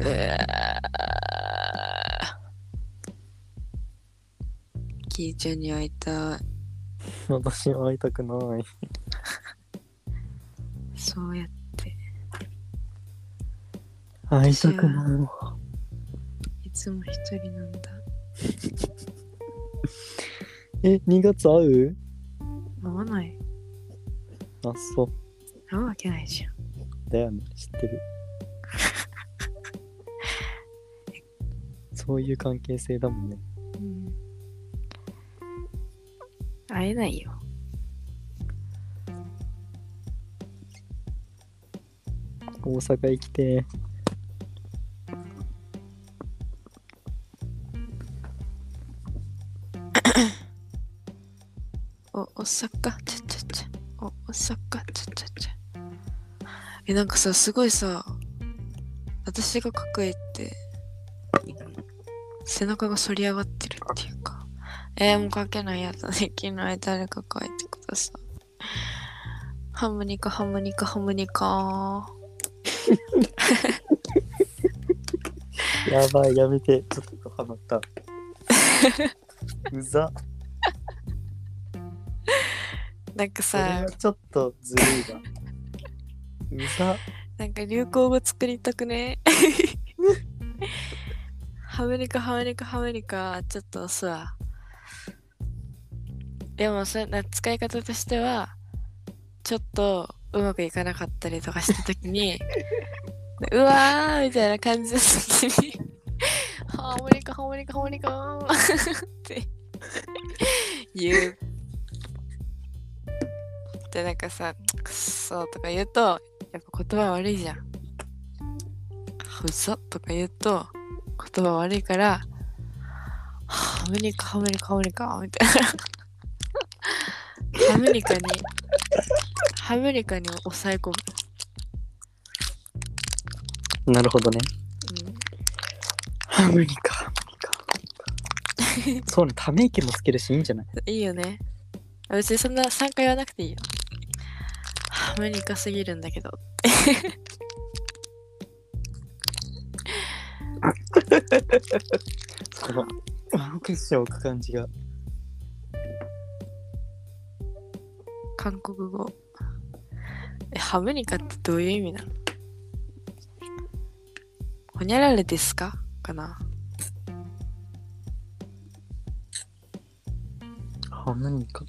うーキーちゃんに会いたい。私は会いたくない。そうやって。会いたくない。いつも一人なんだ。え、2月会う？会わない。あ、そう。会うわけないじゃん。だよね。知ってる。そういう関係性だもんね。うん。会えないよ。大阪行きて お、おさか、ちゃちゃちゃ。お、おさか、ちゃちゃちゃ。え、なんかさ、すごいさ、私が抱えて、背中が反り上がってるっていうか、えー、もう書けないやつできない誰か書いてください。ハムニカ、ハムニカ、ハムニカ。やばい、やめて。ちょっとハマった。うざ。なんかさは、ちょっとずるいわ。うざ。なんか流行語作りたくね ハムニカハムニカハムニカちょっとさでもそれな使い方としてはちょっとうまくいかなかったりとかした時に うわーみたいな感じの時にハーモニカハーモニカハーモニカって言うでなんかさくっそーとか言うとやっぱ言葉悪いじゃん。うそとか言うと言葉悪いから、ハムニカハムニカハムニカみたいな。ハムニカに、ハムニカに抑え込む。なるほどね。うん、ハムニカ、ハムニカ。そうね、ため息もつけるしいいんじゃない？いいよね。別にそんな3回言わなくていいよ。ハムニカすぎるんだけど。その、ワンクッション置く感じが。韓国語。え、ハムニカってどういう意味なの？ほにゃられですか？かな？ハムニカ？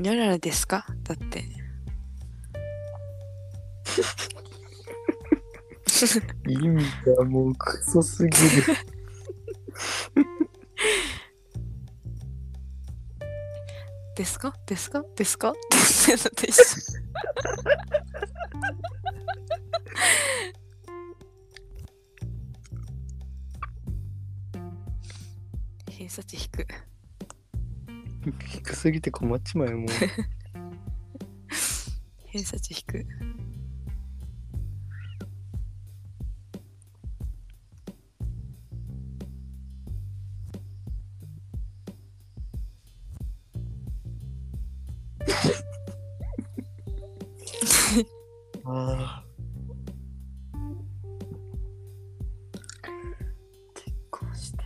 ほにゃららですか？だって。意味がもうクソすぎる。ですか？ですか？ですか？ってのと一緒偏差値低く。低すぎて困っちまうよ、もう。偏差値低く。ああ。結婚して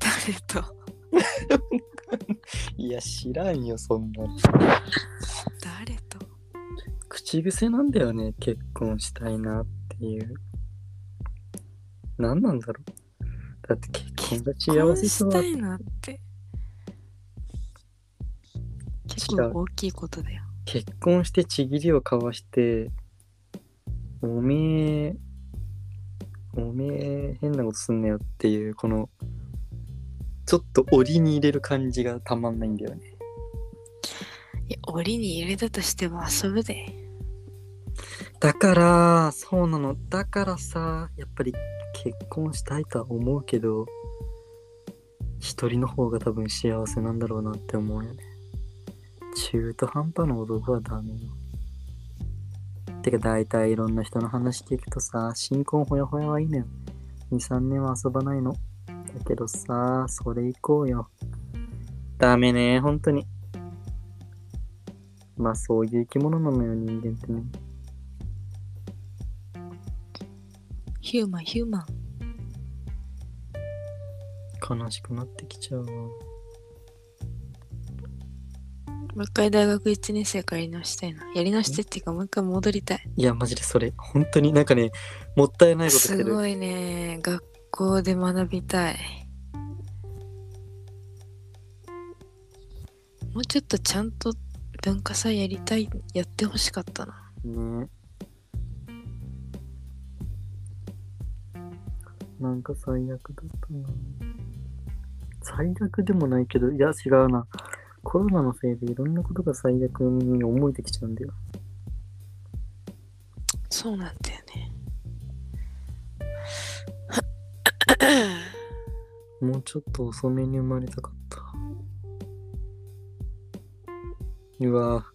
誰と？いや、知らんよ、そんなの。誰と？口癖なんだよね、結婚したいなっていう。何なんだろう。だって結婚が幸せそうだ婚したいなって。結構大きいことだよ。結婚してちぎりを交わして、おめえ、おめえ変なことすんなよっていう、この、ちょっと檻に入れる感じがたまんないんだよね。いや、檻に入れたとしても遊ぶで。だから、そうなの。だからさ、やっぱり結婚したいとは思うけど、一人の方が多分幸せなんだろうなって思うよね。中途半端な男はダメよ。てか大体いろんな人の話聞くとさ、新婚ほやほやはいいのよ。2、3年は遊ばないの。だけどさ、それ行こうよ。ダメね、本当に。まあそういう生き物なのよ、人間ってね。ヒューマン、ヒューマン。悲しくなってきちゃうわ。もう一回大学1年生からやり直したいな。やり直してっていうか、もう一回戻りたい。いや、マジでそれ、本当になんかね、もったいないことしてる。すごいね。学校で学びたい。もうちょっとちゃんと文化祭やりたい、やってほしかったな。ねなんか最悪だったな。最悪でもないけど、いや違うな。コロナのせいでいろんなことが最悪に思えてきちゃうんだよ。そうなんだよ もうちょっと遅めに生まれたかった。うわ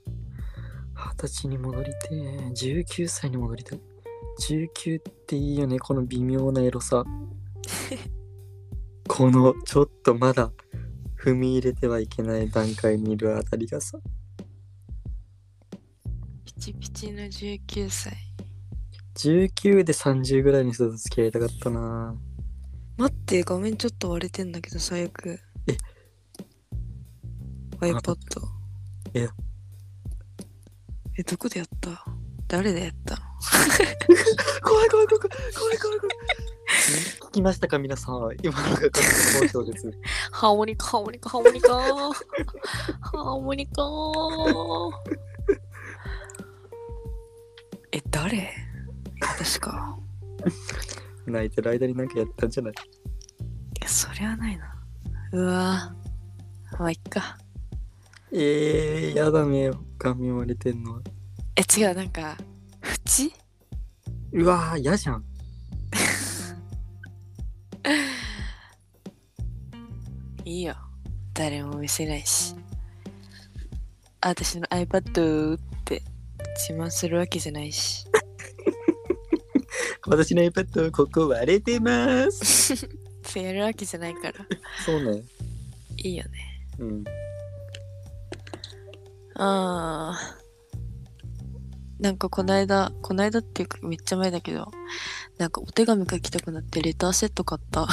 二十歳に戻りてえ、19歳に戻りたい。19っていいよね、この微妙なエロさ。このちょっとまだ踏み入れてはいけない段階にいるあたりがさ。ピチピチの19歳。19で30ぐらいの人と付き合いたかったな待って、画面ちょっと割れてんだけど、最悪。え iPad。ええ、どこでやった？誰でやったの？怖い怖い怖い怖い怖い怖い怖い。聞きましたか皆さん？今のが本当です。ハーモニカ、ハーモニカ、ハーモニカ。ハーモニカ。え、誰？私か。泣いてる間になんかやったんじゃない？いや、それはないな。うわぁ。まあ、いっか。えー、やだね。画面割れてんの。え、違う、なんか、縁うわー、嫌じゃん。いいよ。誰も見せないし。私の iPad って自慢するわけじゃないし。私の iPad、ここ割れてます。そうやるわけじゃないから。そうね。いいよね。うん。ああ。なんかこないだ、こないだっていうかめっちゃ前だけど、なんかお手紙書きたくなってレターセット買った。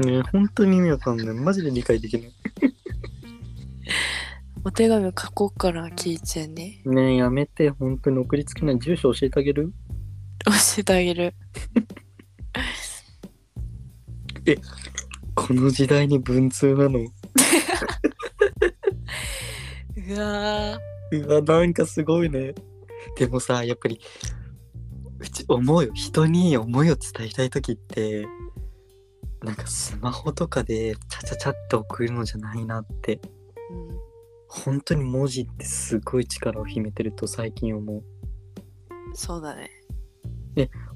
ね本当に意味わかんない。マジで理解できない。お手紙書こうから聞いちゃうね。ねえ、やめて。本当に送りつけない。住所教えてあげる？教えてあげる。この時代に文通なの？うわうわ、なんかすごいね。でもさ、やっぱり、うち思うよ。人に思いを伝えたいときって、なんかスマホとかでチャチャチャって送るのじゃないなって。ー。うん。本当に文字ってすごい力を秘めてると最近思う。そうだね。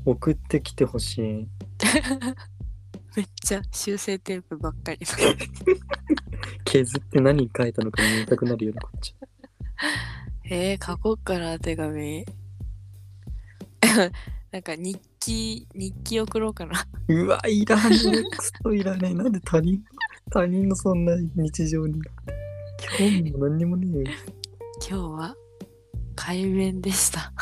送ってきてほしい。めっちゃ修正テープばっかり。削って何書いたのか見たくなるようなこっちゃ。えー、書こうかな、手紙。なんか日記、日記送ろうかな。うわ、いらねえ。クソいらねえ。なんで他人、他人のそんな日常に。興味も何にもねえよ。今日は海面でした。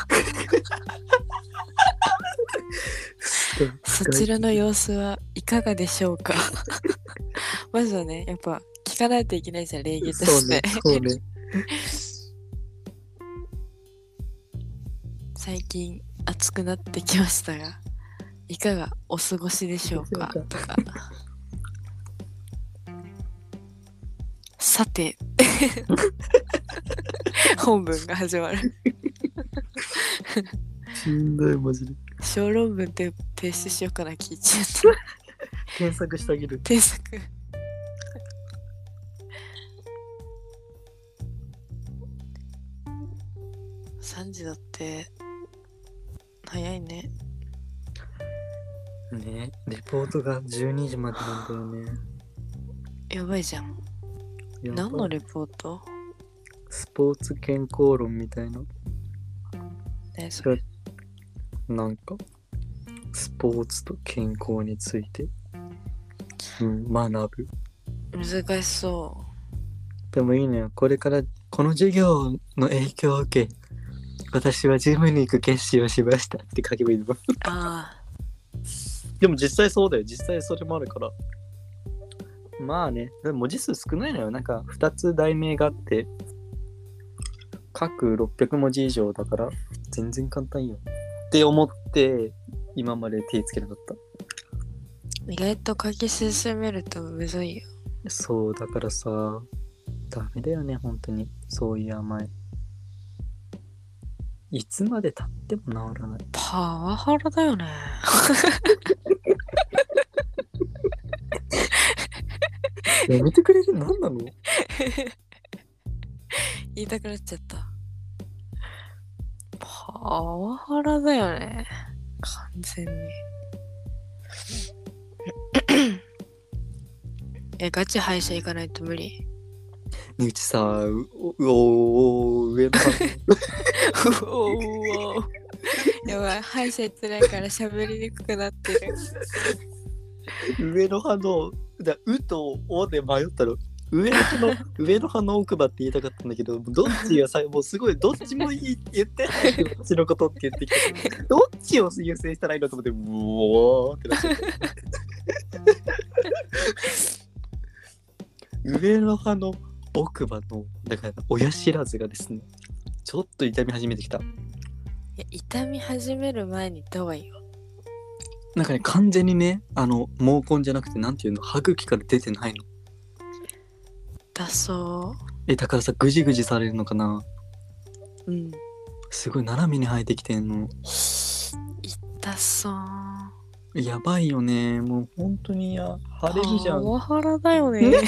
そちらの様子はいかがでしょうか？まずはね、やっぱ聞かないといけないじゃん、礼儀とそうねして。、そうね。最近暑くなってきましたが、いかがお過ごしでしょうか？とか。さて、本文が始まる。しんどい、マジで。小論文で提出しようかな、聞いちゃった。検索してあげる。添削。3時だって早いね。ねレポートが12時までなんだよね。やばいじゃん。何のレポート？スポーツ健康論みたいな。ねそれ。なんか、スポーツと健康について、うん、学ぶ。難しそでもいいね。これからこの授業の影響を受け、私はジムに行く決心をしましたって書けばいいの。う。ああ。でも実際そうだよ。実際それもあるから。まあね、でも文字数少ないのよ。なんか2つ題名があって、各600文字以上だから全然簡単よ。って思って今まで手つけなかった。意外と書き進めるとむずいよ。そう、だからさ、ダメだよね、本当に。そういう甘え。いつまで経っても治らない。パワハラだよね。やめてくれる何なの？言いたくなっちゃった。パワハラだよね。完全に。え、ガチ歯医者行かないと無理。ねうちさ、うおお上の うおうおやばい、歯医者行ってないから喋りにくくなってる。上の歯の、だうとおで迷ったの。上の歯の上の歯の奥歯って言いたかったんだけど、どっちがさ、もうすごい、どっちもいい言ってないけど、こっちのことって言ってきて、どっちを優先したらいいのと思って、うおーってなっちゃった。上の歯の奥歯の、だから親知らずがですね、ちょっと痛み始めてきた。いや、痛み始める前に行った方がいいよ。なんかね、完全にね、あの、毛根じゃなくて、なんていうの、歯茎から出てないの。だそえ、だからさ、ぐじぐじされるのかな？う。うん。すごい斜めに生えてきてんの。痛そう。やばいよね。もう本当にや、腫れるじゃん。パワハラだよね。ね？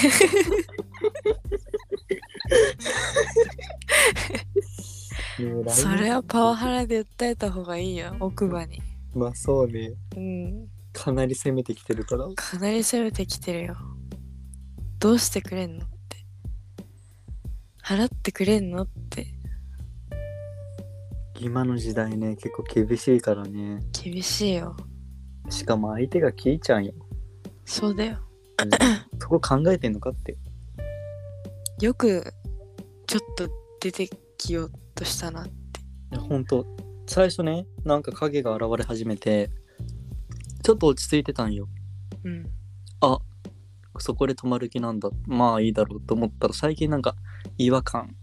それはパワハラで訴えた方がいいよ、奥歯に。まあそうね。うん。かなり攻めてきてるから。かなり攻めてきてるよ。どうしてくれんの？払ってくれんのって。今の時代ね、結構厳しいからね。厳しいよ。しかも相手が聞いちゃんよ。そうだよ。うんそこ考えてんのかって。よく、ちょっと出てきようとしたなって。いや本当最初ね、なんか影が現れ始めて、ちょっと落ち着いてたんよ。うん。あそこで止まる気なんだ。まあいいだろうと思ったら、最近なんか違和感。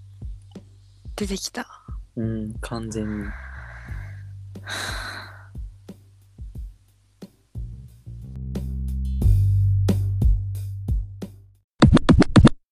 出てきた。うん、完全に。